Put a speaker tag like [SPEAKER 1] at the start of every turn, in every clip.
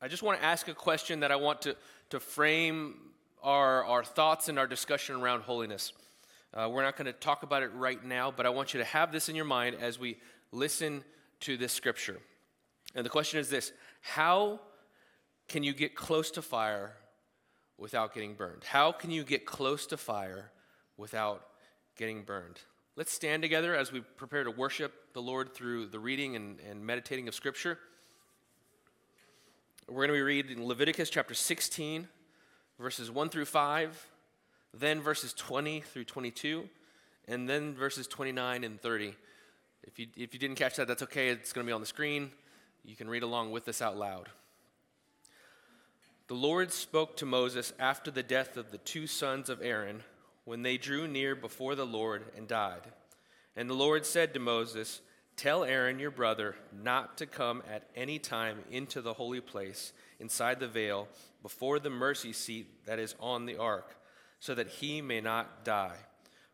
[SPEAKER 1] I just want to ask a question that I want to, to frame our, our thoughts and our discussion around holiness. Uh, we're not going to talk about it right now, but I want you to have this in your mind as we listen to this scripture. And the question is this How can you get close to fire without getting burned? How can you get close to fire without getting burned? Let's stand together as we prepare to worship the Lord through the reading and, and meditating of Scripture. We're going to be reading Leviticus chapter 16, verses 1 through 5, then verses 20 through 22, and then verses 29 and 30. If you, if you didn't catch that, that's okay. It's going to be on the screen. You can read along with us out loud. The Lord spoke to Moses after the death of the two sons of Aaron when they drew near before the Lord and died. And the Lord said to Moses, Tell Aaron your brother not to come at any time into the holy place inside the veil before the mercy seat that is on the ark, so that he may not die.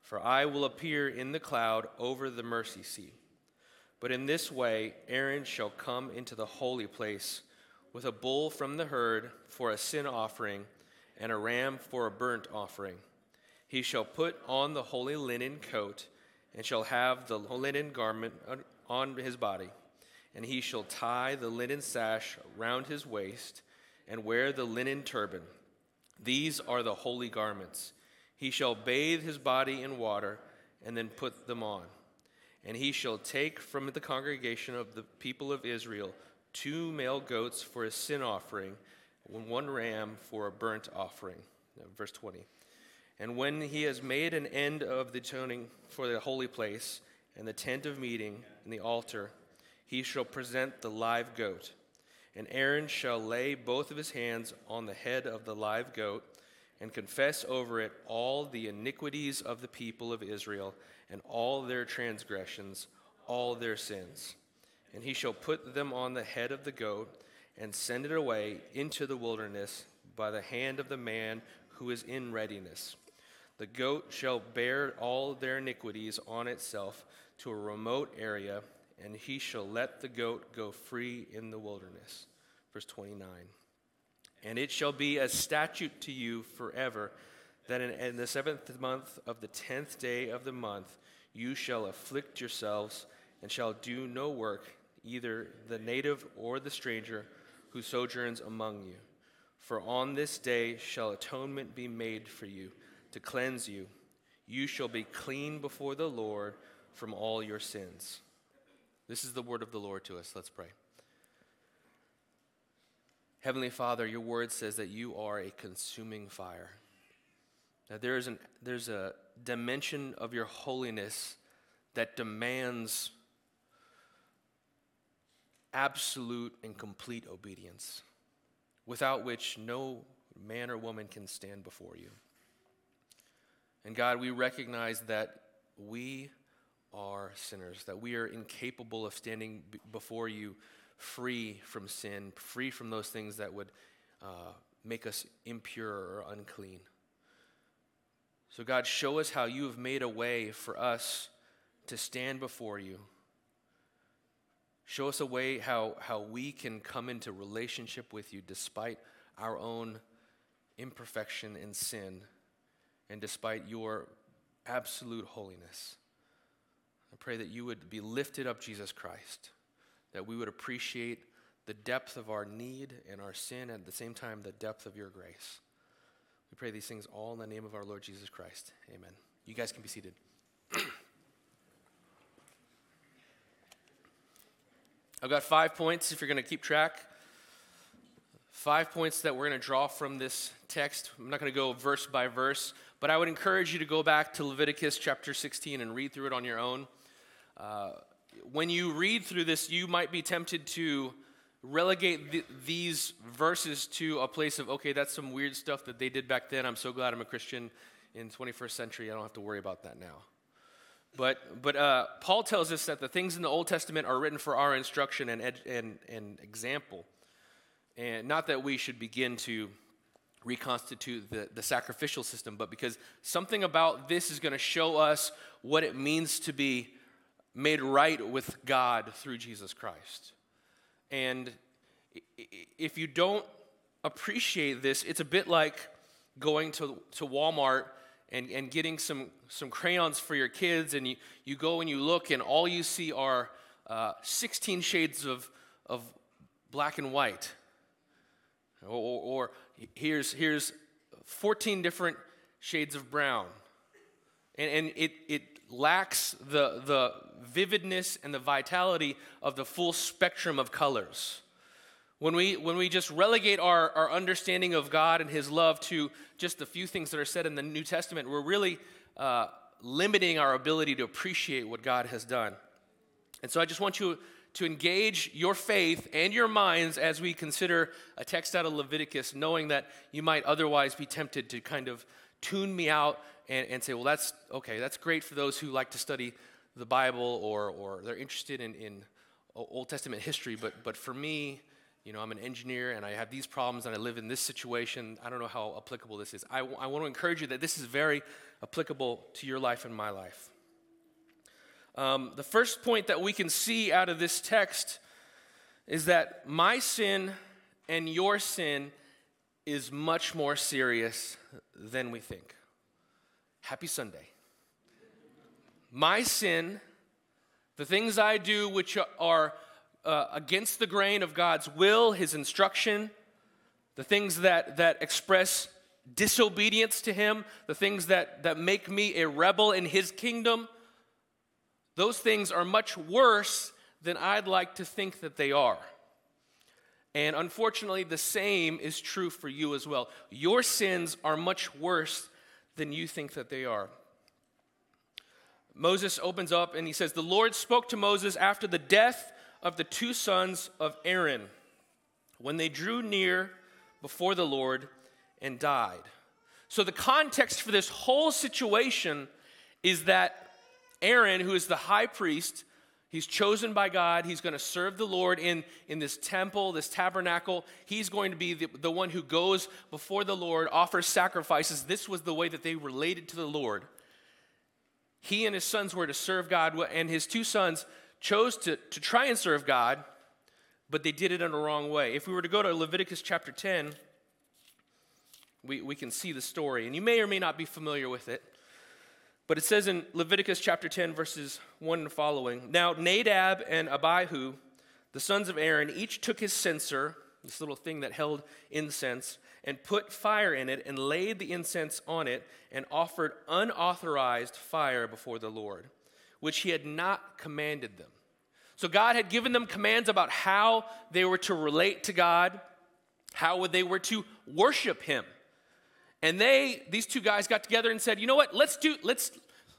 [SPEAKER 1] For I will appear in the cloud over the mercy seat. But in this way Aaron shall come into the holy place with a bull from the herd for a sin offering and a ram for a burnt offering. He shall put on the holy linen coat, and shall have the linen garment on his body. And he shall tie the linen sash round his waist, and wear the linen turban. These are the holy garments. He shall bathe his body in water, and then put them on. And he shall take from the congregation of the people of Israel two male goats for a sin offering, and one ram for a burnt offering. Verse 20. And when he has made an end of the atoning for the holy place, and the tent of meeting, and the altar, he shall present the live goat. And Aaron shall lay both of his hands on the head of the live goat, and confess over it all the iniquities of the people of Israel, and all their transgressions, all their sins. And he shall put them on the head of the goat, and send it away into the wilderness by the hand of the man who is in readiness. The goat shall bear all their iniquities on itself to a remote area, and he shall let the goat go free in the wilderness. Verse 29. And it shall be a statute to you forever that in, in the seventh month of the tenth day of the month you shall afflict yourselves and shall do no work, either the native or the stranger who sojourns among you. For on this day shall atonement be made for you to cleanse you. You shall be clean before the Lord from all your sins. This is the word of the Lord to us. Let's pray. Heavenly Father, your word says that you are a consuming fire. That there is an, there's a dimension of your holiness that demands absolute and complete obedience, without which no man or woman can stand before you. And God, we recognize that we are sinners, that we are incapable of standing b- before you free from sin, free from those things that would uh, make us impure or unclean. So, God, show us how you have made a way for us to stand before you. Show us a way how, how we can come into relationship with you despite our own imperfection and sin and despite your absolute holiness. I pray that you would be lifted up, Jesus Christ, that we would appreciate the depth of our need and our sin, and at the same time, the depth of your grace. We pray these things all in the name of our Lord Jesus Christ. Amen. You guys can be seated. I've got five points if you're going to keep track. Five points that we're going to draw from this text. I'm not going to go verse by verse. But I would encourage you to go back to Leviticus chapter 16 and read through it on your own. When you read through this, you might be tempted to relegate th- these verses to a place of, okay, that's some weird stuff that they did back then. I'm so glad I'm a Christian in 21st century. I don't have to worry about that now. But, but uh, Paul tells us that the things in the Old Testament are written for our instruction and, ed- and, and example. And not that we should begin to reconstitute the, the sacrificial system, but because something about this is going to show us what it means to be made right with God through Jesus Christ. And if you don't appreciate this, it's a bit like going to, to Walmart and, and getting some, some crayons for your kids, and you, you go and you look, and all you see are uh, 16 shades of, of black and white. Or, or, or here's, here's 14 different shades of brown. And, and it, it lacks the, the vividness and the vitality of the full spectrum of colors. When we, when we just relegate our, our understanding of God and His love to just a few things that are said in the New Testament, we're really uh, limiting our ability to appreciate what God has done. And so I just want you to engage your faith and your minds as we consider a text out of Leviticus, knowing that you might otherwise be tempted to kind of tune me out and, and say, well, that's okay, that's great for those who like to study the Bible or, or they're interested in, in Old Testament history, but, but for me, you know, I'm an engineer and I have these problems and I live in this situation. I don't know how applicable this is. I, I want to encourage you that this is very applicable to your life and my life. Um, the first point that we can see out of this text is that my sin and your sin is much more serious than we think. Happy Sunday. My sin, the things I do which are uh, against the grain of God's will, His instruction, the things that, that express disobedience to Him, the things that, that make me a rebel in His kingdom, those things are much worse than I'd like to think that they are. And unfortunately, the same is true for you as well. Your sins are much worse than you think that they are. Moses opens up and he says, The Lord spoke to Moses after the death of the two sons of Aaron when they drew near before the Lord and died. So, the context for this whole situation is that Aaron, who is the high priest, he's chosen by God. He's going to serve the Lord in, in this temple, this tabernacle. He's going to be the, the one who goes before the Lord, offers sacrifices. This was the way that they related to the Lord. He and his sons were to serve God, and his two sons chose to, to try and serve God, but they did it in a wrong way. If we were to go to Leviticus chapter 10, we, we can see the story, and you may or may not be familiar with it. But it says in Leviticus chapter 10, verses 1 and following Now Nadab and Abihu, the sons of Aaron, each took his censer, this little thing that held incense, and put fire in it, and laid the incense on it, and offered unauthorized fire before the Lord which he had not commanded them. So God had given them commands about how they were to relate to God, how they were to worship him. And they, these two guys got together and said, you know what, let's do, let's,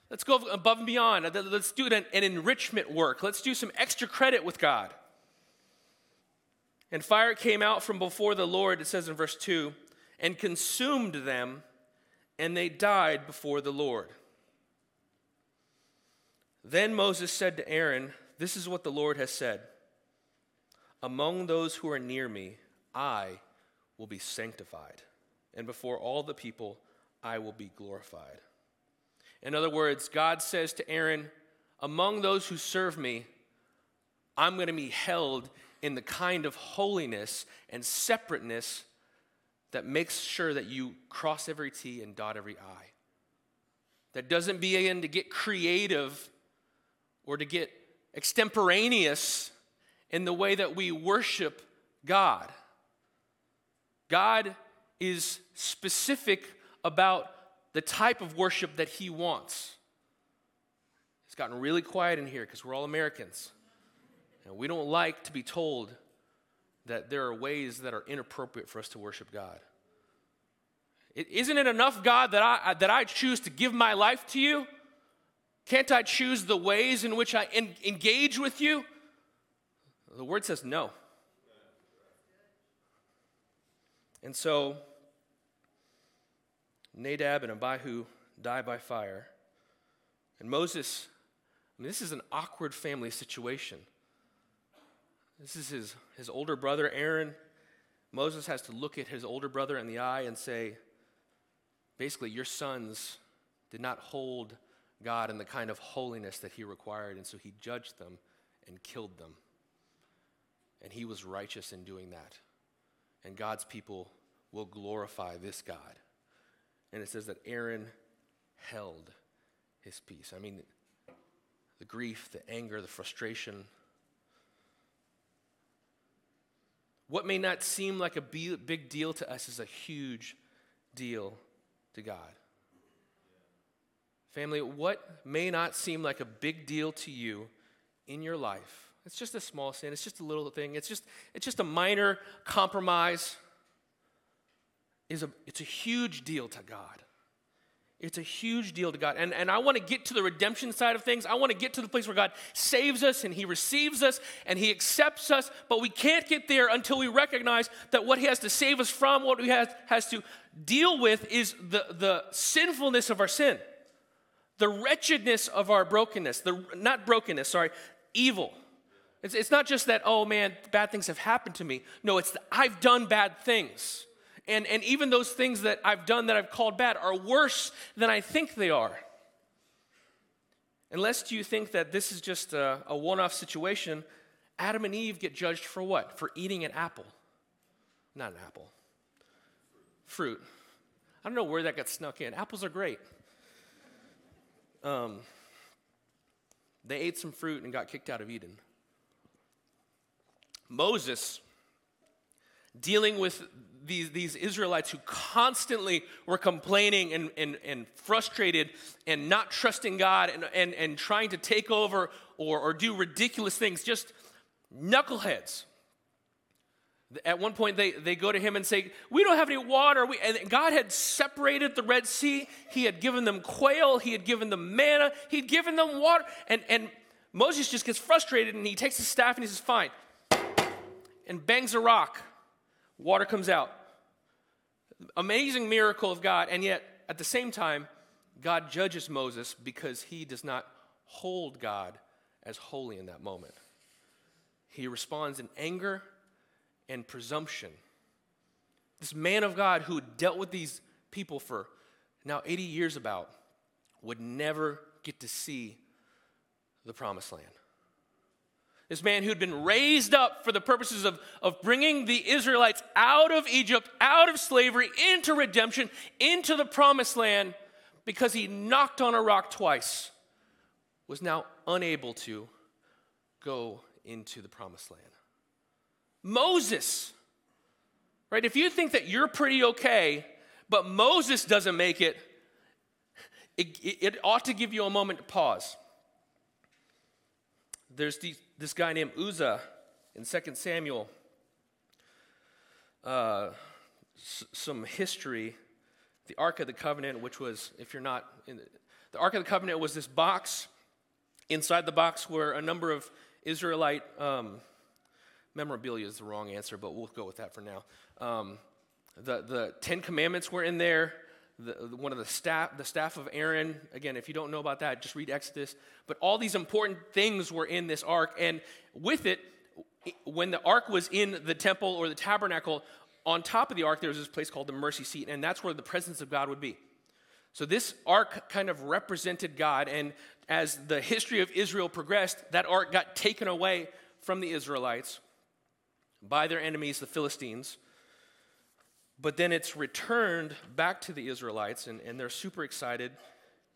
[SPEAKER 1] let's go above and beyond. Let's do an, an enrichment work. Let's do some extra credit with God. And fire came out from before the Lord, it says in verse 2, and consumed them, and they died before the Lord. Then Moses said to Aaron, This is what the Lord has said Among those who are near me, I will be sanctified, and before all the people, I will be glorified. In other words, God says to Aaron, Among those who serve me, I'm going to be held in the kind of holiness and separateness that makes sure that you cross every T and dot every I. That doesn't begin to get creative or to get extemporaneous in the way that we worship God. God is specific about the type of worship that He wants. It's gotten really quiet in here because we're all Americans. And we don't like to be told that there are ways that are inappropriate for us to worship God. is isn't it enough, God, that I, that I choose to give my life to you? Can't I choose the ways in which I en- engage with you? The word says no. And so, Nadab and Abihu die by fire. And Moses, I mean, this is an awkward family situation. This is his, his older brother, Aaron. Moses has to look at his older brother in the eye and say, basically, your sons did not hold God in the kind of holiness that he required, and so he judged them and killed them. And he was righteous in doing that. And God's people will glorify this God. And it says that Aaron held his peace. I mean, the grief, the anger, the frustration. What may not seem like a big deal to us is a huge deal to God. Family, what may not seem like a big deal to you in your life, it's just a small sin, it's just a little thing, it's just, it's just a minor compromise, is a, it's a huge deal to God. It's a huge deal to God. And, and I want to get to the redemption side of things. I want to get to the place where God saves us and He receives us and He accepts us. But we can't get there until we recognize that what He has to save us from, what He has, has to deal with, is the, the sinfulness of our sin, the wretchedness of our brokenness, the, not brokenness, sorry, evil. It's, it's not just that, oh man, bad things have happened to me. No, it's that I've done bad things. And, and even those things that I've done that I've called bad are worse than I think they are. Unless you think that this is just a, a one off situation, Adam and Eve get judged for what? For eating an apple. Not an apple, fruit. I don't know where that got snuck in. Apples are great. Um, they ate some fruit and got kicked out of Eden. Moses, dealing with these, these Israelites who constantly were complaining and, and, and frustrated and not trusting God and, and, and trying to take over or, or do ridiculous things, just knuckleheads. At one point, they, they go to him and say, We don't have any water. We, and God had separated the Red Sea. He had given them quail. He had given them manna. He'd given them water. And, and Moses just gets frustrated and he takes his staff and he says, Fine. And bangs a rock water comes out. Amazing miracle of God, and yet at the same time, God judges Moses because he does not hold God as holy in that moment. He responds in anger and presumption. This man of God who dealt with these people for now 80 years about would never get to see the promised land. This man who'd been raised up for the purposes of, of bringing the Israelites out of Egypt, out of slavery, into redemption, into the promised land, because he knocked on a rock twice, was now unable to go into the promised land. Moses, right? If you think that you're pretty okay, but Moses doesn't make it, it, it ought to give you a moment to pause. There's these this guy named Uzzah in 2 Samuel. Uh, s- some history. The Ark of the Covenant, which was, if you're not in the, the Ark of the Covenant was this box. Inside the box were a number of Israelite um, memorabilia is the wrong answer, but we'll go with that for now. Um, the, the Ten Commandments were in there the, one of the staff, the staff of Aaron. Again, if you don't know about that, just read Exodus. But all these important things were in this ark, and with it, when the ark was in the temple or the tabernacle, on top of the ark there was this place called the mercy seat, and that's where the presence of God would be. So this ark kind of represented God, and as the history of Israel progressed, that ark got taken away from the Israelites by their enemies, the Philistines. But then it's returned back to the Israelites, and, and they're super excited.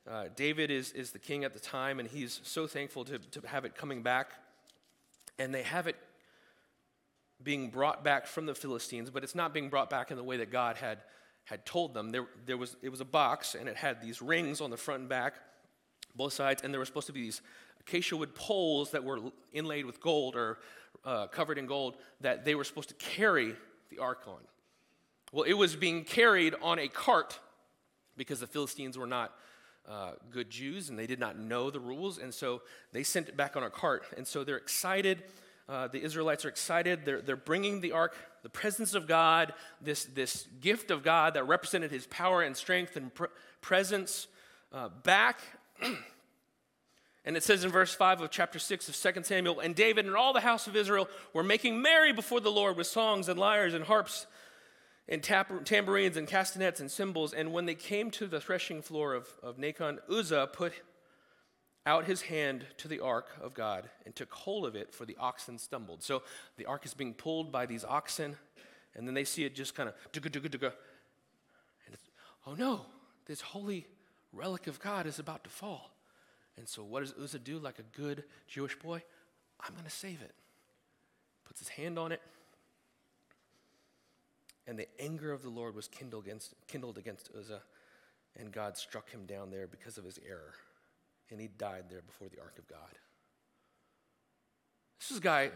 [SPEAKER 1] Uh, David is, is the king at the time, and he's so thankful to, to have it coming back. And they have it being brought back from the Philistines, but it's not being brought back in the way that God had, had told them. There, there was, it was a box, and it had these rings on the front and back, both sides, and there were supposed to be these acacia wood poles that were inlaid with gold or uh, covered in gold that they were supposed to carry the ark on. Well, it was being carried on a cart because the Philistines were not uh, good Jews and they did not know the rules. And so they sent it back on a cart. And so they're excited. Uh, the Israelites are excited. They're, they're bringing the ark, the presence of God, this, this gift of God that represented his power and strength and pr- presence uh, back. and it says in verse 5 of chapter 6 of 2 Samuel And David and all the house of Israel were making merry before the Lord with songs and lyres and harps and tambourines and castanets and cymbals. And when they came to the threshing floor of, of Nacon, Uzzah put out his hand to the ark of God and took hold of it, for the oxen stumbled. So the ark is being pulled by these oxen, and then they see it just kind of dugga dugga dugga. And oh no, this holy relic of God is about to fall. And so what does Uzzah do like a good Jewish boy? I'm going to save it. Puts his hand on it. And the anger of the Lord was kindled against, kindled against Uzzah, and God struck him down there because of his error and he died there before the ark of God. This is a guy,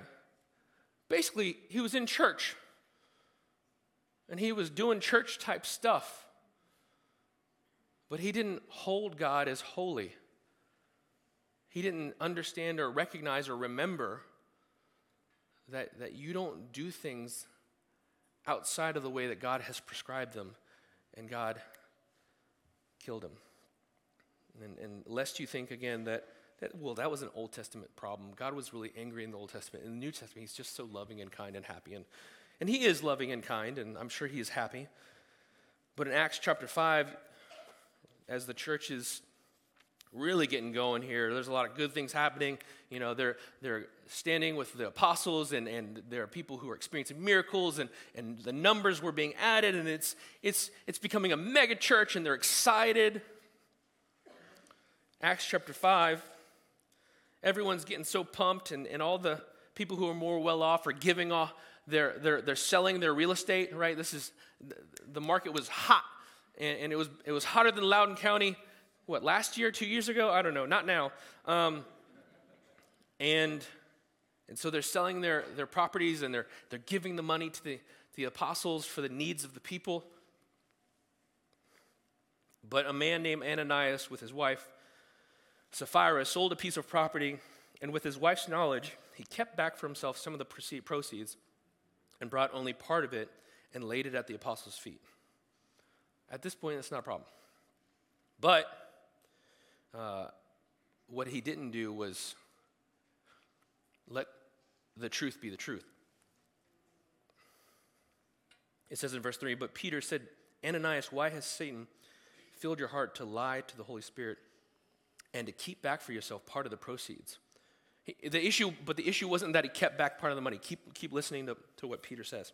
[SPEAKER 1] basically, he was in church and he was doing church type stuff, but he didn't hold God as holy. He didn't understand or recognize or remember that, that you don't do things outside of the way that God has prescribed them, and God killed him. And, and lest you think again that, that, well, that was an Old Testament problem. God was really angry in the Old Testament. In the New Testament, he's just so loving and kind and happy. And, and he is loving and kind, and I'm sure he is happy. But in Acts chapter 5, as the church is really getting going here, there's a lot of good things happening. You know, they're, they're standing with the apostles, and, and there are people who are experiencing miracles, and, and the numbers were being added, and it's, it's, it's becoming a mega church, and they're excited. Acts chapter 5, everyone's getting so pumped, and, and all the people who are more well off are giving off, they're, they're, they're selling their real estate, right? This is, the market was hot, and, and it, was, it was hotter than Loudoun County, what, last year, two years ago? I don't know, not now. Um, and, and so they're selling their, their properties, and they're, they're giving the money to the, the apostles for the needs of the people. But a man named Ananias with his wife, Sapphira sold a piece of property, and with his wife's knowledge, he kept back for himself some of the proceeds and brought only part of it and laid it at the apostles' feet. At this point, it's not a problem. But uh, what he didn't do was let the truth be the truth. It says in verse 3 But Peter said, Ananias, why has Satan filled your heart to lie to the Holy Spirit and to keep back for yourself part of the proceeds. The issue, but the issue wasn't that he kept back part of the money. Keep, keep listening to, to what Peter says.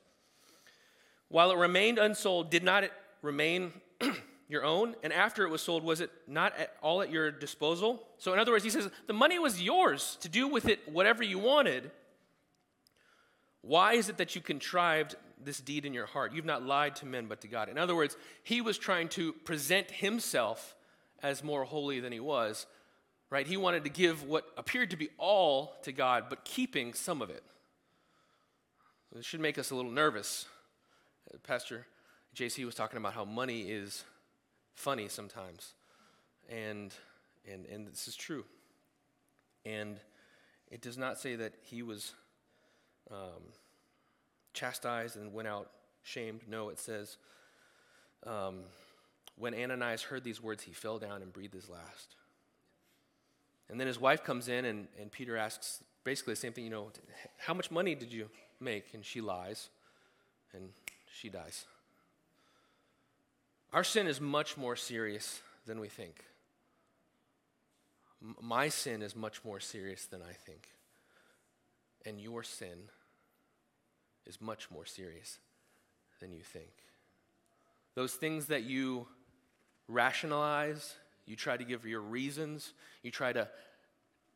[SPEAKER 1] While it remained unsold, did not it remain your own? And after it was sold, was it not at all at your disposal? So, in other words, he says, the money was yours to do with it whatever you wanted. Why is it that you contrived this deed in your heart? You've not lied to men, but to God. In other words, he was trying to present himself as more holy than he was, right? He wanted to give what appeared to be all to God, but keeping some of it. It should make us a little nervous. Pastor JC was talking about how money is funny sometimes. And, and, and this is true. And it does not say that he was um, chastised and went out shamed. No, it says um, when Ananias heard these words, he fell down and breathed his last. And then his wife comes in, and, and Peter asks basically the same thing, you know, how much money did you make? And she lies, and she dies. Our sin is much more serious than we think. M- my sin is much more serious than I think. And your sin is much more serious than you think. Those things that you rationalize, you try to give your reasons, you try to,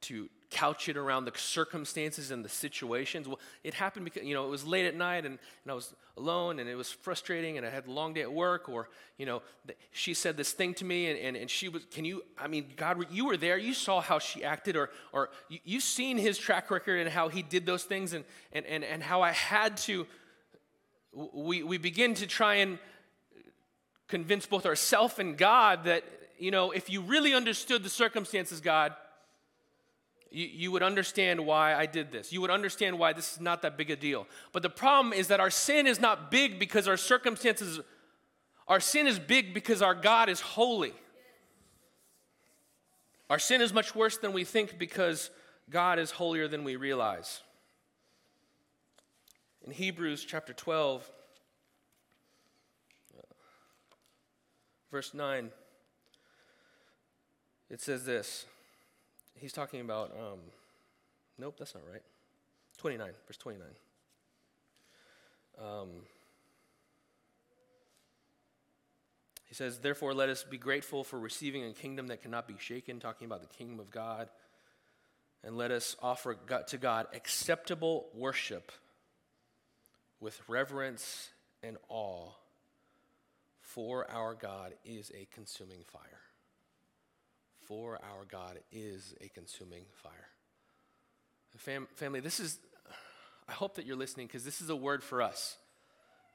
[SPEAKER 1] to couch it around the circumstances and the situations. Well, it happened because, you know, it was late at night and, and I was alone and it was frustrating and I had a long day at work or, you know, the, she said this thing to me and, and, and she was, can you, I mean, God, you were there, you saw how she acted or, or you, you've seen his track record and how he did those things and, and, and, and how I had to, we, we begin to try and convince both ourselves and God that, you know, if you really understood the circumstances, God, you, you, would understand why I did this. You would understand why this is not that big a deal. But the problem is that our sin is not big because our circumstances, our sin is big because our God is holy. Our sin is much worse than we think because God is holier than we realize. In Hebrews chapter 12, verse 9, it says this he's talking about, um, nope, that's not right. 29, verse 29. Um, he says, Therefore, let us be grateful for receiving a kingdom that cannot be shaken, talking about the kingdom of God. And let us offer to God acceptable worship with reverence and awe, for our God is a consuming fire. For our God is a consuming fire. Fam- family, this is, I hope that you're listening because this is a word for us.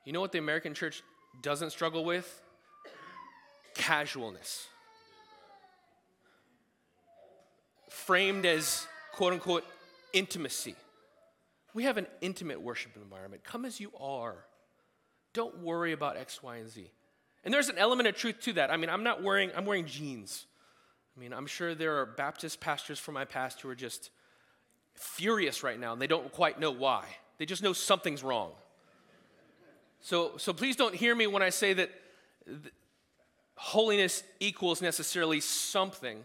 [SPEAKER 1] You know what the American church doesn't struggle with? Casualness. Framed as quote unquote intimacy. We have an intimate worship environment. Come as you are. Don't worry about X, Y, and Z. And there's an element of truth to that. I mean, I'm not wearing, I'm wearing jeans. I mean, I'm sure there are Baptist pastors from my past who are just furious right now and they don't quite know why. They just know something's wrong. So, so please don't hear me when I say that holiness equals necessarily something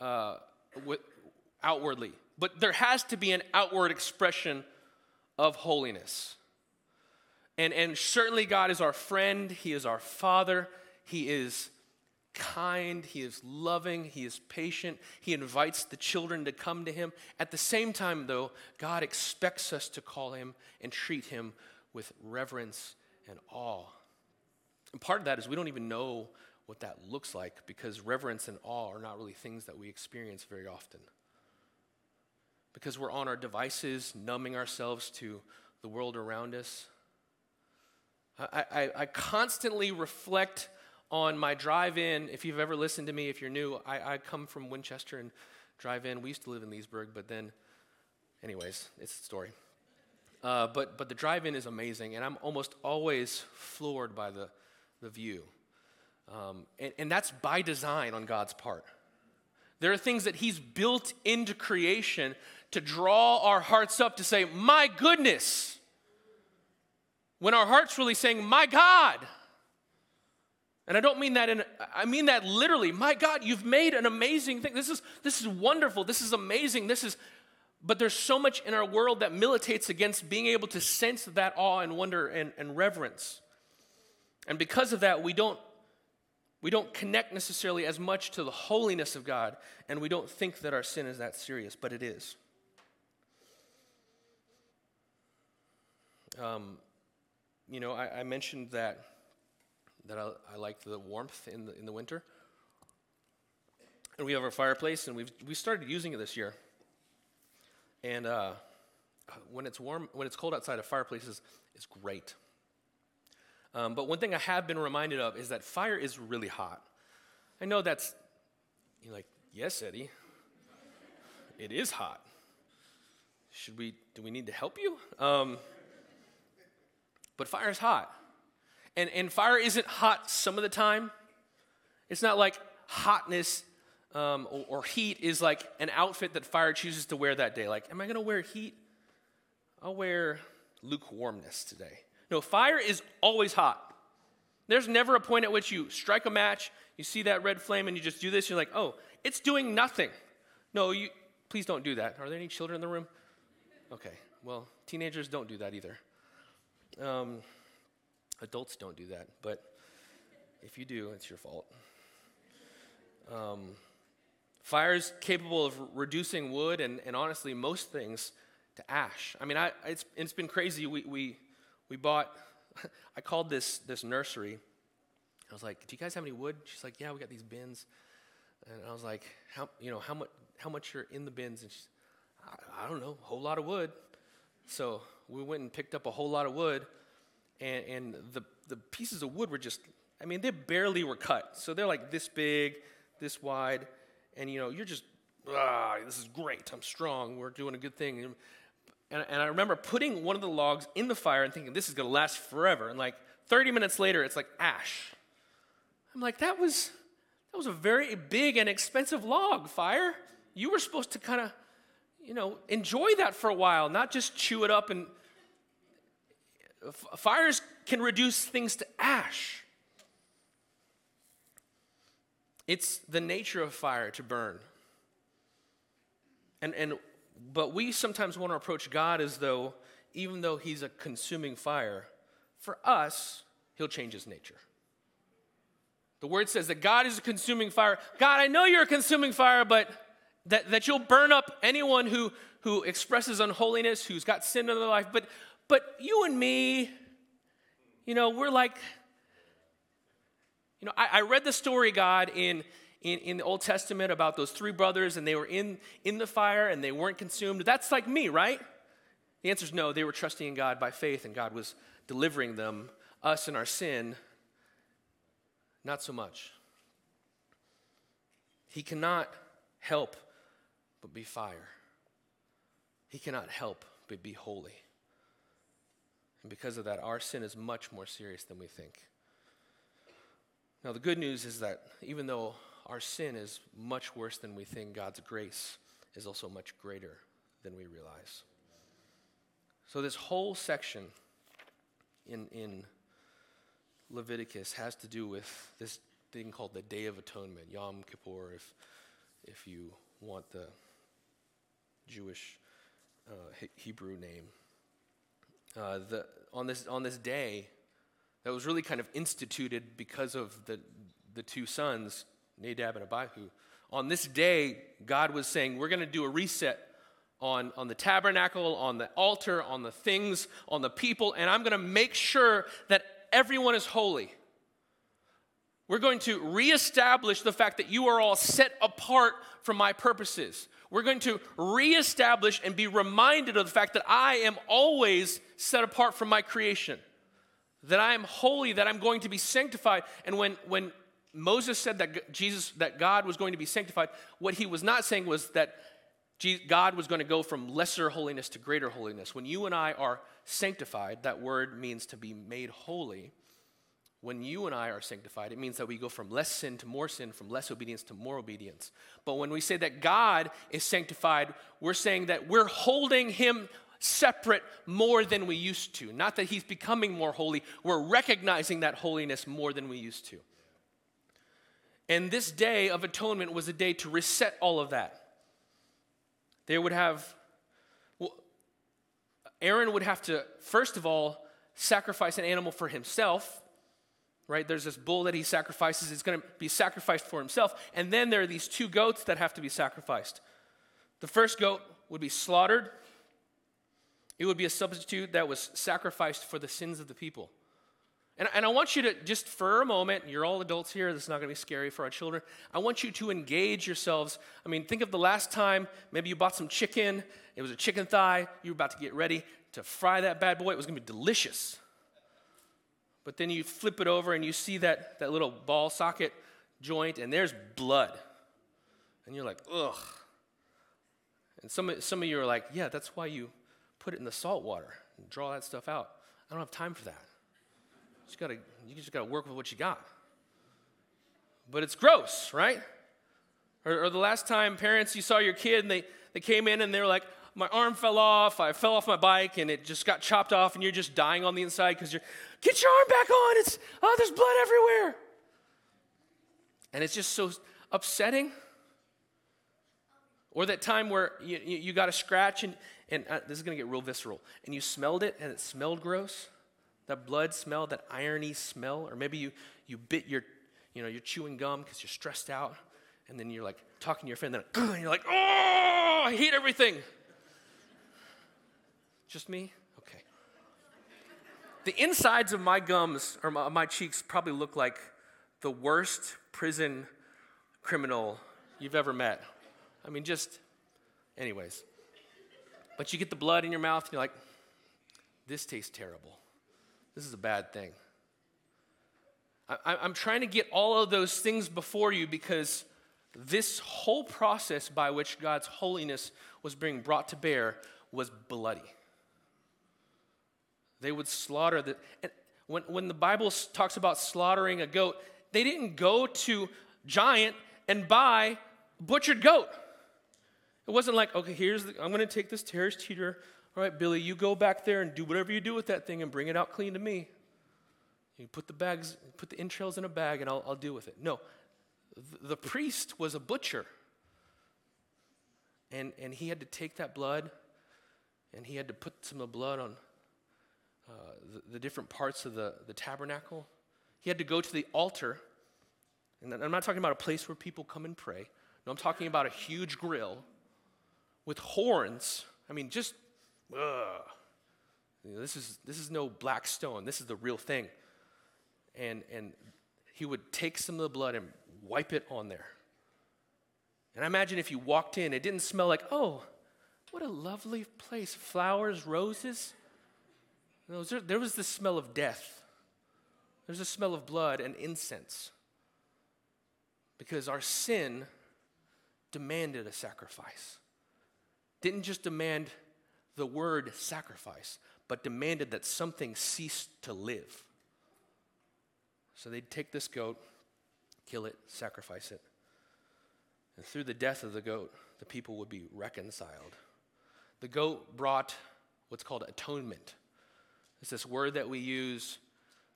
[SPEAKER 1] uh, with, outwardly. But there has to be an outward expression of holiness. And, and certainly, God is our friend, He is our Father, He is kind, He is loving, He is patient, He invites the children to come to Him. At the same time, though, God expects us to call Him and treat Him with reverence and awe. And part of that is we don't even know what that looks like because reverence and awe are not really things that we experience very often. Because we're on our devices, numbing ourselves to the world around us. I, I, I constantly reflect on my drive in. If you've ever listened to me, if you're new, I, I come from Winchester and drive in. We used to live in Leesburg, but then, anyways, it's a story. Uh, but, but the drive in is amazing, and I'm almost always floored by the, the view. Um, and, and that's by design on God's part. There are things that He's built into creation to draw our hearts up to say, My goodness, when our heart's really saying, My God. And I don't mean that in, I mean that literally. My God, you've made an amazing thing. This is, this is wonderful. This is amazing. This is, but there's so much in our world that militates against being able to sense that awe and wonder and, and reverence. And because of that, we don't, we don't connect necessarily as much to the holiness of God, and we don't think that our sin is that serious, but it is. Um, you know, I, I, mentioned that that I, I like the warmth in the in the winter, and we have our fireplace, and we've we started using it this year. And uh, when it's warm, when it's cold outside, a fireplace is, is great. Um, but one thing I have been reminded of is that fire is really hot. I know that's, you're like, yes, Eddy, it is hot. Should we, do we need to help you? Um, but fire is hot. And, and fire isn't hot some of the time. It's not like hotness um, or, or, heat is like an outfit that fire chooses to wear that day. Like, am I going to wear heat? I'll wear lukewarmness today. No, fire is always hot. There's never a point at which you strike a match, you see that red flame, and you just do this. You're like, oh, it's doing nothing. No, you, please don't do that. Are there any children in the room? Okay, well, teenagers don't do that either. Um, adults don't do that, but if you do, it's your fault. Um, fire is capable of reducing wood and, and honestly most things to ash. I mean, I, it's, it's been crazy. We, we, we bought, I called this, this nursery. I was like, do you guys have any wood? She's like, yeah, we got these bins. And I was like, how, you know, how much, how much are in the bins? And she's, I, I don't know, a whole lot of wood. So we went and picked up a whole lot of wood, and, and the, the pieces of wood were just, I mean, they barely were cut. So they're like this big, this wide, and you know, you're just, ah, this is great. I'm strong. We're doing a good thing. And, and, and I remember putting one of the logs in the fire and thinking, this is going to last forever. And like 30 minutes later, it's like ash. I'm like, that was, that was a very big and expensive log, fire. You were supposed to kind of, you know, enjoy that for a while, not just chew it up and. Fires can reduce things to ash. It's the nature of fire to burn. And, and, but we sometimes want to approach God as though, even though He's a consuming fire, for us, He'll change His nature. The word says that God is a consuming fire. God, I know you're a consuming fire, but that, that you'll burn up anyone who, who expresses unholiness, who's got sin in their life. But, but you and me, you know, we're like, you know, I, I read the story, God, in, in, in the Old Testament about those three brothers, and they were in, in the fire and they weren't consumed. That's like me, right? The answer is no. They were trusting in God by faith, and God was delivering them, us and our sin, not so much. He cannot help but be fire. He cannot help but be holy. And because of that, our sin is much more serious than we think. Now, the good news is that even though our sin is much worse than we think, God's grace is also much greater than we realize. So, this whole section in, in Leviticus has to do with this thing called the Day of Atonement, Yom Kippur, if, if you want the Jewish uh, Hebrew name. Uh, the, on, this, on this day, that was really kind of instituted because of the, the two sons, Nadab and Abihu. On this day, God was saying, We're going to do a reset on, on the tabernacle, on the altar, on the things, on the people, and I'm going to make sure that everyone is holy. We're going to reestablish the fact that you are all set apart from my purposes. We're going to reestablish and be reminded of the fact that I am always set apart from my creation, that I am holy, that I'm going to be sanctified. And when, when Moses said that Jesus, that God was going to be sanctified, what he was not saying was that God was going to go from lesser holiness to greater holiness. When you and I are sanctified, that word means to be made holy. When you and I are sanctified, it means that we go from less sin to more sin, from less obedience to more obedience. But when we say that God is sanctified, we're saying that we're holding Him separate more than we used to. Not that He's becoming more holy, we're recognizing that holiness more than we used to. And this day of atonement was a day to reset all of that. They would have, well, Aaron would have to, first of all, sacrifice an animal for himself, right? There's this bull that he sacrifices, it's going to be sacrificed for himself. And then there are these two goats that have to be sacrificed. The first goat would be slaughtered, it would be a substitute that was sacrificed for the sins of the people. And, and I want you to, just for a moment, you're all adults here, this is not going to be scary for our children. I want you to engage yourselves. I mean, think of the last time maybe you bought some chicken, it was a chicken thigh, you were about to get ready to fry that bad boy, it was going to be delicious. But then you flip it over and you see that, that little ball socket joint, and there's blood. And you're like, ugh. And some, some of you are like, yeah, that's why you put it in the salt water and draw that stuff out. I don't have time for that just gotta, you just gotta work with what you got. But it's gross, right? Or, or the last time parents, you saw your kid and they, they came in and they were like, my arm fell off, I fell off my bike and it just got chopped off and you're just dying on the inside because you're, get your arm back on, it's, oh, there's blood everywhere. And it's just so upsetting. Or that time where you, you, you got a scratch and, and uh, this is going to get real visceral, and you smelled it and it smelled gross that blood smell, that irony smell, or maybe you, you bit your, you know, you're chewing gum because you're stressed out, and then you're like talking to your friend, and then you're like, oh, I hate everything. Just me? The insides of my gums or my, my cheeks probably look like the worst prison criminal you've ever met. I mean, just, anyways. But you get the blood in your mouth, and you're like, this tastes terrible. This is a bad thing. I, am trying to get all of those things before you because this whole process by which God's holiness was being brought to bear was bloody. They would slaughter the. when, when the Bible talks about slaughtering a goat, they didn't go to Giant and buy butchered goat. It wasn't like, okay, here's the, I'm going to take this terrorist teeter all right, Billy, you go back there and do whatever you do with that thing and bring it out clean to me. You put the bags, put the entrails in a bag, and I'll, I'll deal with it. No, the priest was a butcher. And, and he had to take that blood and he had to put some of the blood on uh, the, the different parts of the, the tabernacle. He had to go to the altar. And I'm not talking about a place where people come and pray. No, I'm talking about a huge grill with horns. I mean, just, ugh. You know, this, is, this is no Blackstone. This is the real thing. And, and he would take some of the blood and wipe it on there. And I imagine if you walked in, it didn't smell like, oh, what a lovely place. Flowers, roses. No, there was the smell of death. There's a smell of blood and incense. Because our sin demanded a sacrifice. Didn't just demand the word sacrifice, but demanded that something cease to live. So they'd take this goat, kill it, sacrifice it. And through the death of the goat, the people would be reconciled. The goat brought what's called atonement. It's this word that we use.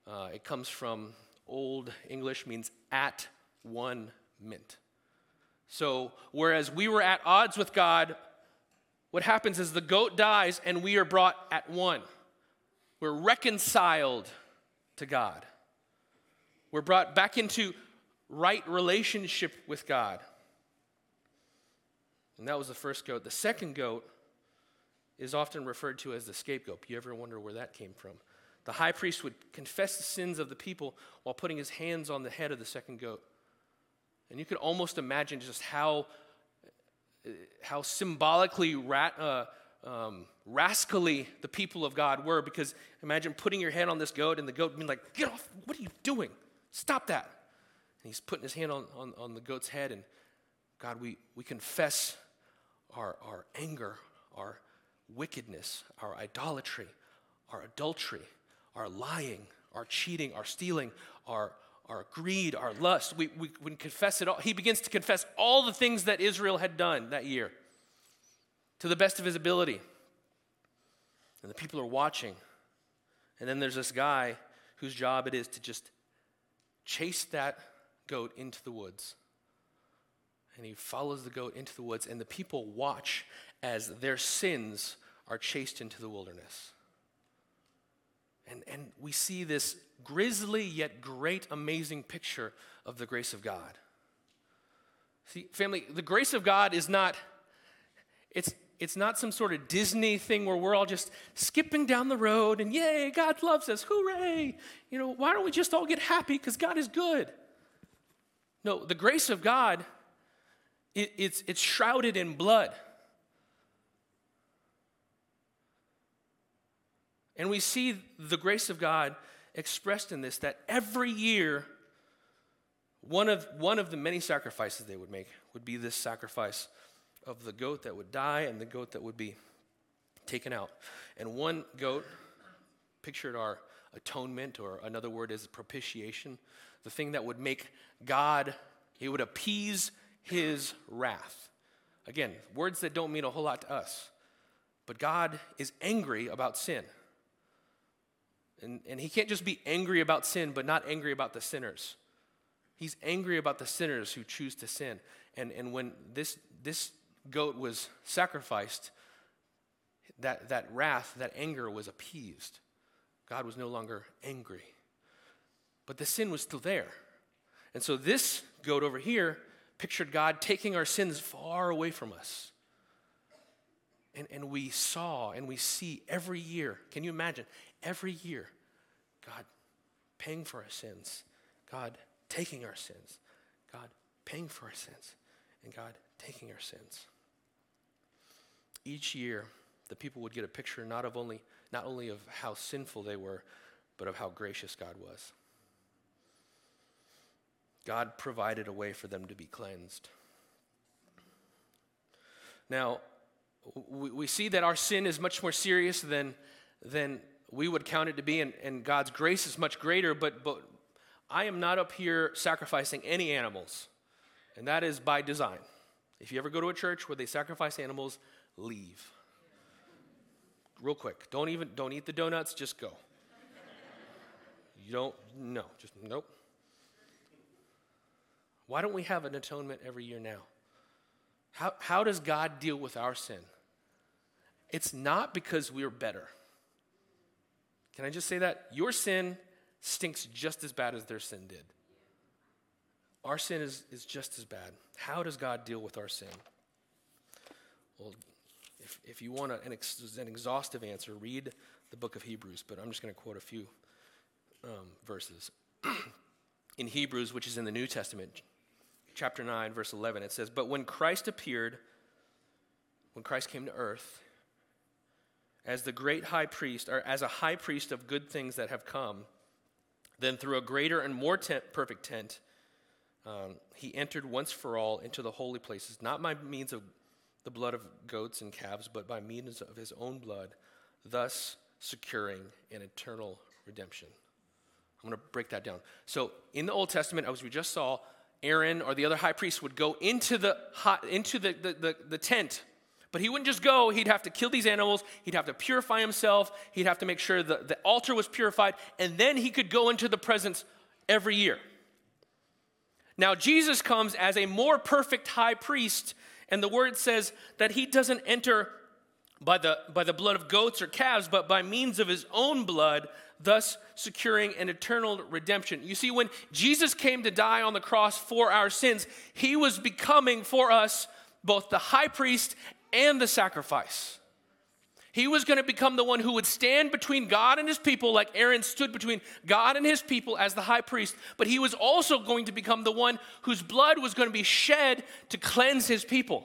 [SPEAKER 1] Uh, it comes from Old English, means at one mint. So, whereas we were at odds with God, what happens is the goat dies and we are brought at one. We're reconciled to God. We're brought back into right relationship with God. And that was the first goat. The second goat is often referred to as the scapegoat. You ever wonder where that came from? The high priest would confess the sins of the people while putting his hands on the head of the second goat. And you can almost imagine just how, how symbolically rat, uh, um, rascally the people of God were because imagine putting your head on this goat and the goat being like, Get off, what are you doing? Stop that. And he's putting his hand on, on, on the goat's head, and God, we, we confess our, our anger, our wickedness, our idolatry, our adultery, our lying, our cheating, our stealing, our, our greed, our lust. We, we, we confess it all. He begins to confess all the things that Israel had done that year to the best of his ability. And the people are watching. And then there's this guy whose job it is to just chase that goat into the woods. And he follows the goat into the woods, and the people watch as their sins are chased into the wilderness. And, and we see this grisly yet great, amazing picture of the grace of God. See, family, the grace of God is not, it's, it's not some sort of Disney thing where we're all just skipping down the road and yay, God loves us, hooray. You know, why don't we just all get happy because God is good? No, the grace of God, it, it's, it's shrouded in blood. And we see the grace of God expressed in this that every year, one of, one of the many sacrifices they would make would be this sacrifice of the goat that would die and the goat that would be taken out. And one goat pictured our atonement, or another word is propitiation, the thing that would make God, it would appease his wrath. Again, words that don't mean a whole lot to us. But God is angry about sin. And, and he can't just be angry about sin, but not angry about the sinners. He's angry about the sinners who choose to sin. And, and when this, this goat was sacrificed, that, that wrath, that anger was appeased. God was no longer angry. But the sin was still there. And so this goat over here pictured God taking our sins far away from us. And, and we saw and we see every year, can you imagine? Every year, God paying for our sins, God taking our sins, God paying for our sins, and God taking our sins each year, the people would get a picture not of only not only of how sinful they were, but of how gracious God was. God provided a way for them to be cleansed. Now, we, we see that our sin is much more serious than, than we would count it to be, and, and God's grace is much greater, but, but I am not up here sacrificing any animals, and that is by design. If you ever go to a church where they sacrifice animals, leave. Real quick. Don't even don't eat the donuts, just go. You don't no, just nope. Why don't we have an atonement every year now? How, how does God deal with our sin? It's not because we're better. Can I just say that? Your sin stinks just as bad as their sin did. Our sin is, is just as bad. How does God deal with our sin? Well, if, if you want an, ex, an exhaustive answer, read the book of Hebrews, but I'm just going to quote a few um, verses. in Hebrews, which is in the New Testament, chapter 9, verse 11, it says, But when Christ appeared, when Christ came to earth, as the great high priest, or as a high priest of good things that have come, then through a greater and more tent, perfect tent, um, he entered once for all into the holy places, not by means of the blood of goats and calves, but by means of his own blood, thus securing an eternal redemption. I'm going to break that down. So, in the Old Testament, as we just saw, Aaron or the other high priest would go into the, into the, the, the, the tent but he wouldn't just go, he'd have to kill these animals, he'd have to purify himself, he'd have to make sure the, the altar was purified, and then he could go into the presence every year. Now, Jesus comes as a more perfect high priest, and the word says that he doesn't enter by the, by the blood of goats or calves, but by means of his own blood, thus securing an eternal redemption. You see, when Jesus came to die on the cross for our sins, he was becoming for us both the high priest and the sacrifice. He was going to become the one who would stand between God and his people, like Aaron stood between God and his people as the high priest. But he was also going to become the one whose blood was going to be shed to cleanse his people.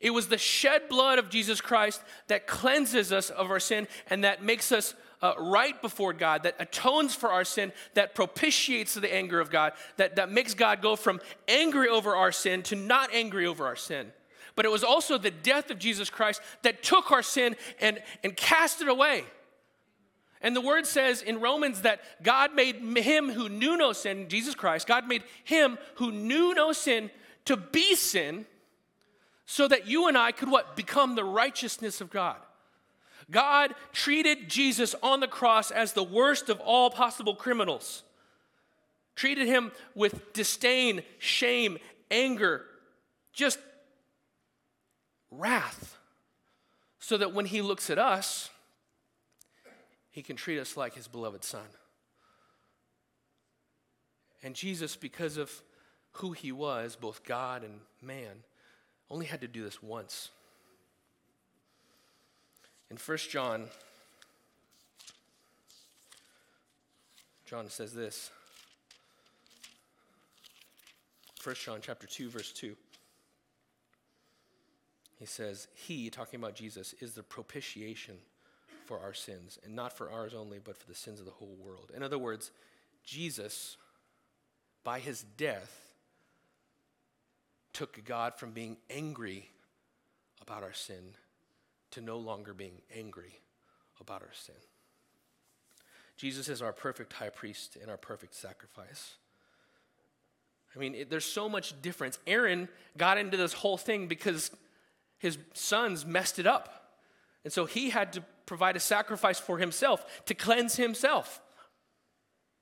[SPEAKER 1] It was the shed blood of Jesus Christ that cleanses us of our sin and that makes us uh, right before God, that atones for our sin, that propitiates the anger of God, that, that makes God go from angry over our sin to not angry over our sin but it was also the death of Jesus Christ that took our sin and, and cast it away. And the word says in Romans that God made him who knew no sin, Jesus Christ, God made him who knew no sin to be sin so that you and I could what? Become the righteousness of God. God treated Jesus on the cross as the worst of all possible criminals. Treated him with disdain, shame, anger, just wrath, so that when he looks at us, he can treat us like his beloved son. And Jesus, because of who he was, both God and man, only had to do this once. In 1 John, John says this. 1 John chapter 2 verse 2. He says, He, talking about Jesus, is the propitiation for our sins, and not for ours only, but for the sins of the whole world. In other words, Jesus, by his death, took God from being angry about our sin to no longer being angry about our sin. Jesus is our perfect high priest and our perfect sacrifice. I mean, it, there's so much difference. Aaron got into this whole thing because his sons messed it up. And so he had to provide a sacrifice for himself to cleanse himself.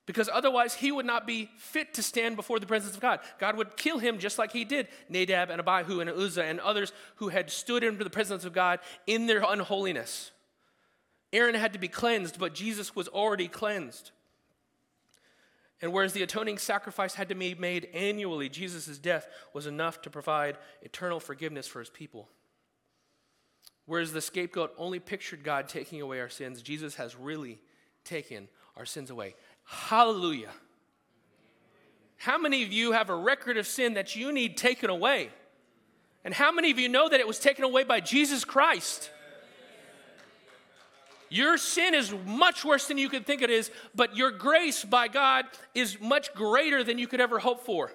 [SPEAKER 1] Because otherwise, he would not be fit to stand before the presence of God. God would kill him just like he did Nadab and Abihu and Uzzah and others who had stood into the presence of God in their unholiness. Aaron had to be cleansed, but Jesus was already cleansed. And whereas the atoning sacrifice had to be made annually, Jesus' death was enough to provide eternal forgiveness for his people. Whereas the scapegoat only pictured God taking away our sins, Jesus has really taken our sins away. Hallelujah. How many of you have a record of sin that you need taken away? And how many of you know that it was taken away by Jesus Christ? Your sin is much worse than you could think it is, but your grace by God is much greater than you could ever hope for.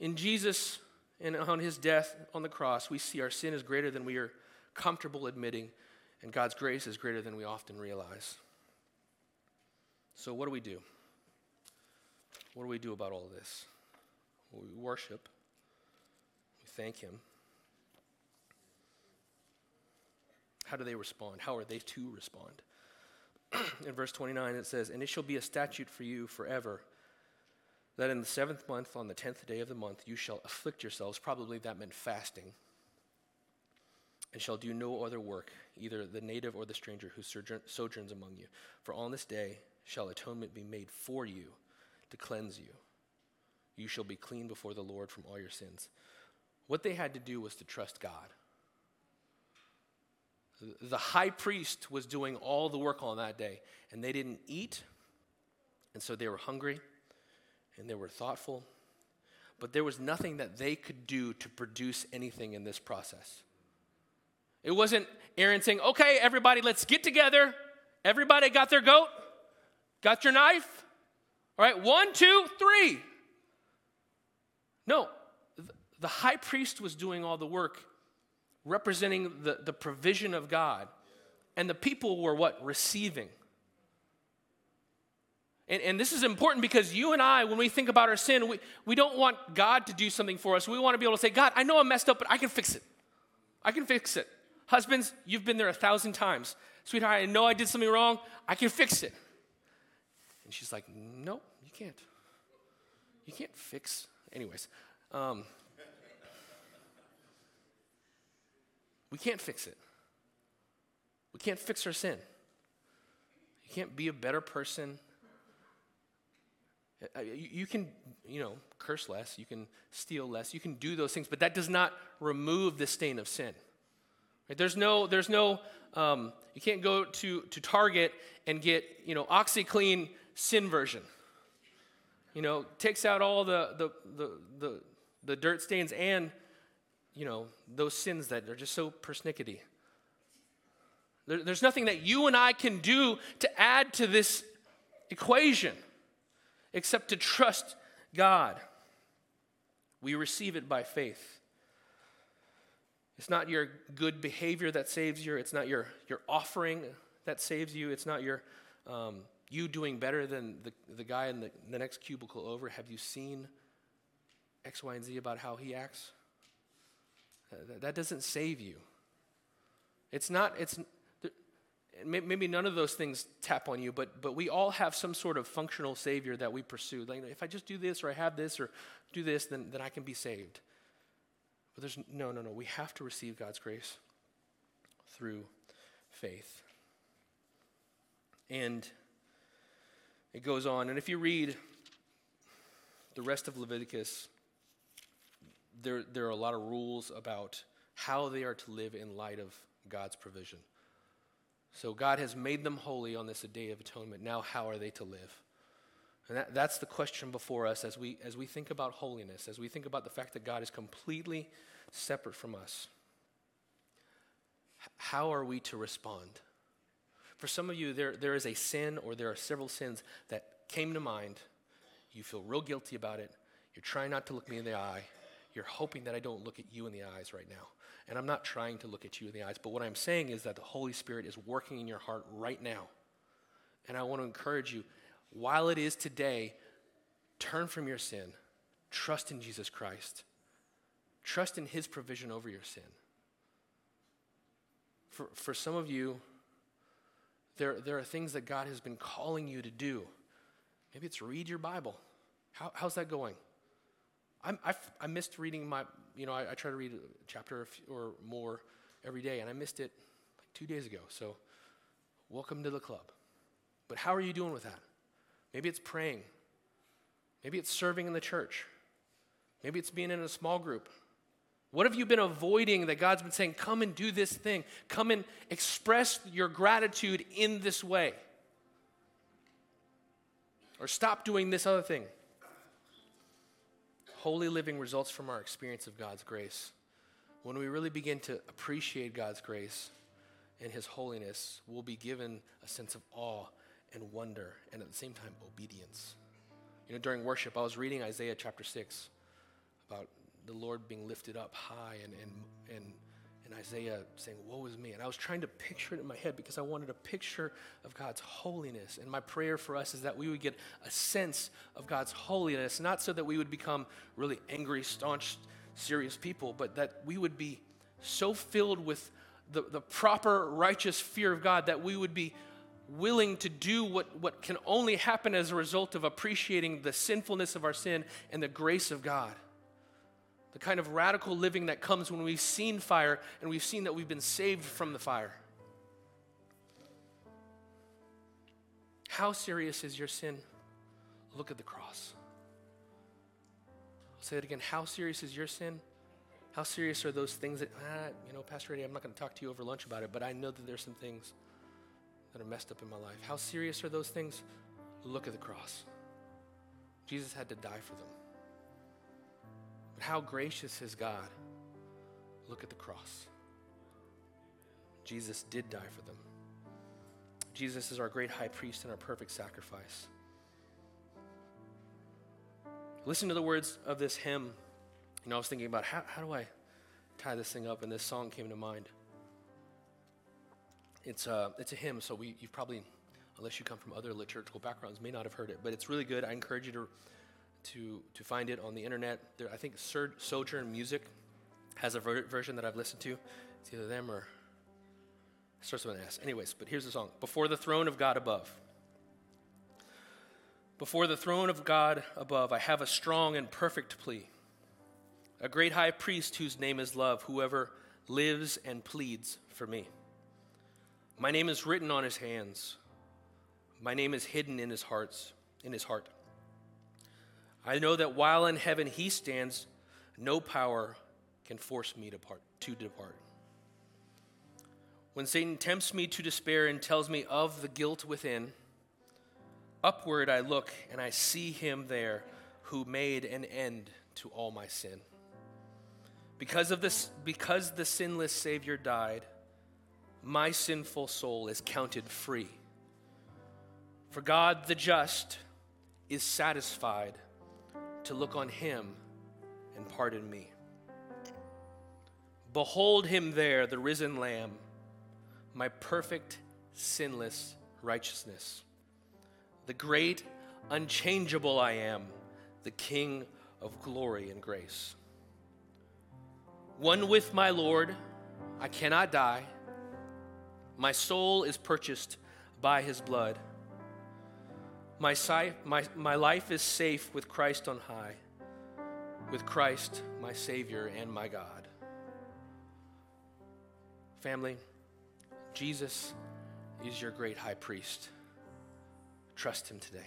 [SPEAKER 1] In Jesus, and on his death on the cross, we see our sin is greater than we are comfortable admitting, and God's grace is greater than we often realize. So, what do we do? What do we do about all this? We worship, we thank Him. How do they respond? How are they to respond? In verse 29, it says, And it shall be a statute for you forever that in the seventh month, on the tenth day of the month, you shall afflict yourselves. Probably that meant fasting. And shall do no other work, either the native or the stranger who sojourns among you. For on this day shall atonement be made for you to cleanse you. You shall be clean before the Lord from all your sins. What they had to do was to trust God. The high priest was doing all the work on that day, and they didn't eat, and so they were hungry and they were thoughtful, but there was nothing that they could do to produce anything in this process. It wasn't Aaron saying, okay, everybody, let's get together. Everybody got their goat? Got your knife? All right, one, two, three. No, the high priest was doing all the work, representing the, the provision of God. And the people were what? Receiving. And, and this is important because you and I, when we think about our sin, we, we don't want God to do something for us. We want to be able to say, God, I know I'm messed up, but I can fix it. I can fix it. Husbands, you've been there a thousand times. Sweetheart, I know I did something wrong. I can fix it. And she's like, No, you can't. You can't fix. Anyways, um, we can't fix it. We can't fix our sin. You can't be a better person you can, you know, curse less, you can steal less, you can do those things, but that does not remove the stain of sin. Right? There's no, there's no, um, you can't go to, to Target and get, you know, OxiClean sin version. You know, takes out all the, the, the, the, the dirt stains and, you know, those sins that are just so persnickety. There, there's nothing that you and I can do to add to this equation except to trust God. We receive it by faith. It's not your good behavior that saves you. It's not your, your offering that saves you. It's not your um, you doing better than the, the guy in the, the next cubicle over. Have you seen X, Y, and Z about how he acts? That, that doesn't save you. It's not, it's, maybe none of those things tap on you, but, but we all have some sort of functional Savior that we pursue. Like, if I just do this or I have this or do this, then, then I can be saved. But there's no, no, no. We have to receive God's grace through faith. And it goes on. And if you read the rest of Leviticus, there, there are a lot of rules about how they are to live in light of God's provision. So God has made them holy on this day of atonement. Now, how are they to live? And that, that's the question before us as we, as we think about holiness, as we think about the fact that God is completely separate from us. How are we to respond? For some of you, there, there is a sin or there are several sins that came to mind. You feel real guilty about it. You're trying not to look me in the eye. You're hoping that I don't look at you in the eyes right now. And I'm not trying to look at you in the eyes, but what I'm saying is that the Holy Spirit is working in your heart right now. And I want to encourage you, while it is today, turn from your sin, trust in Jesus Christ, trust in His provision over your sin. For, for some of you, there, there are things that God has been calling you to do. Maybe it's read your Bible. How, how's that going? I'm, I, I missed reading my, you know, I, I try to read a chapter or more every day, and I missed it like two days ago. So, welcome to the club. But how are you doing with that? Maybe it's praying. Maybe it's serving in the church. Maybe it's being in a small group. What have you been avoiding that God's been saying, come and do this thing? Come and express your gratitude in this way. Or stop doing this other thing. Holy living results from our experience of God's grace. When we really begin to appreciate God's grace and His holiness, we'll be given a sense of awe and wonder and at the same time obedience. You know, during worship, I was reading Isaiah chapter 6 about the Lord being lifted up high and, and, and and Isaiah saying, Woe is me. And I was trying to picture it in my head because I wanted a picture of God's holiness. And my prayer for us is that we would get a sense of God's holiness, not so that we would become really angry, staunch, serious people, but that we would be so filled with the, the proper righteous fear of God that we would be willing to do what, what can only happen as a result of appreciating the sinfulness of our sin and the grace of God. The kind of radical living that comes when we've seen fire and we've seen that we've been saved from the fire. How serious is your sin? Look at the cross. I'll say it again. How serious is your sin? How serious are those things that, ah, you know, Pastor Eddy, I'm not going to talk to you over lunch about it, but I know that there's some things that are messed up in my life. How serious are those things? Look at the cross. Jesus had to die for them. How gracious is God? Look at the cross. Jesus did die for them. Jesus is our great high priest and our perfect sacrifice. Listen to the words of this hymn. You know, I was thinking about how, how do I tie this thing up, and this song came to mind. It's a, uh, it's a hymn, so we, you've probably, unless you come from other liturgical backgrounds, may not have heard it, but it's really good. I encourage you to, to, to find it on the internet. There, I think Sojourn Music has a ver- version that I've listened to. It's either them or starts with an S. Anyways, but here's the song Before the throne of God above. Before the throne of God above, I have a strong and perfect plea. A great high priest whose name is love, whoever lives and pleads for me. My name is written on his hands. My name is hidden in his hearts, in his heart. I know that while in heaven he stands, no power can force me to, part, to depart. When Satan tempts me to despair and tells me of the guilt within, upward I look and I see him there who made an end to all my sin. Because of this because the sinless savior died, my sinful soul is counted free. For God the just is satisfied to look on him and pardon me. Behold him there, the risen lamb my perfect, sinless righteousness. The great, unchangeable I am, the King of glory and grace. One with my Lord, I cannot die. My soul is purchased by his blood. My, si- my, my life is safe with Christ on high, with Christ, my Savior and my God. Family, Jesus is your great high priest. Trust him today.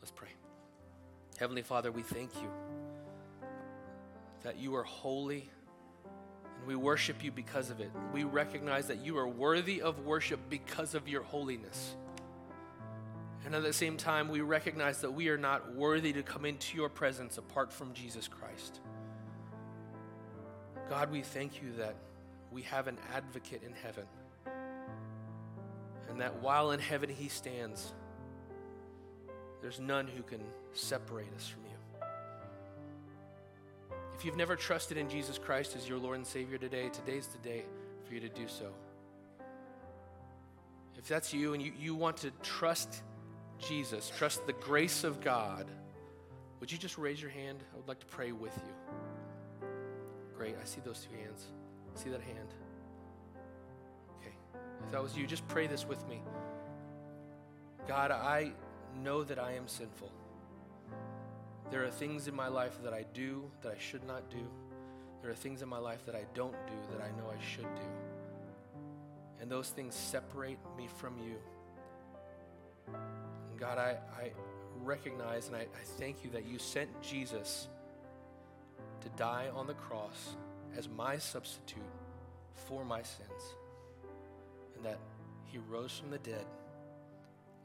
[SPEAKER 1] Let's pray. Heavenly Father, we thank you that you are holy and we worship you because of it. We recognize that you are worthy of worship because of your holiness. And at the same time, we recognize that we are not worthy to come into your presence apart from Jesus Christ. God, we thank you that we have an advocate in heaven and that while in heaven he stands, there's none who can separate us from you. If you've never trusted in Jesus Christ as your Lord and Savior today, today's the day for you to do so. If that's you and you, you want to trust Jesus, trust the grace of God, would you just raise your hand? I would like to pray with you. Great, I see those two hands. see that hand. Okay. If that was you, just pray this with me. God, I know that I am sinful. There are things in my life that I do that I should not do. There are things in my life that I don't do that I know I should do. And those things separate me from you. And God, I, I recognize and I, I thank you that you sent Jesus to die on the cross as my substitute for my sins and that he rose from the dead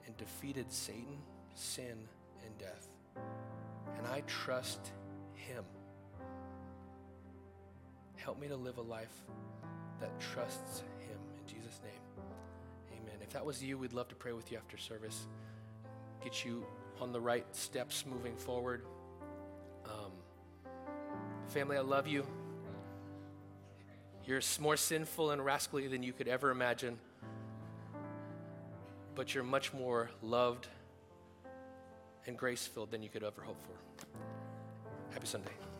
[SPEAKER 1] and defeated Satan, sin, and death. And I trust him. Help me to live a life that trusts him. In Jesus' name, amen. If that was you, we'd love to pray with you after service, get you on the right steps moving forward. Um, family, I love you. You're more sinful and rascally than you could ever imagine, but you're much more loved and grace filled than you could ever hope for. Happy Sunday.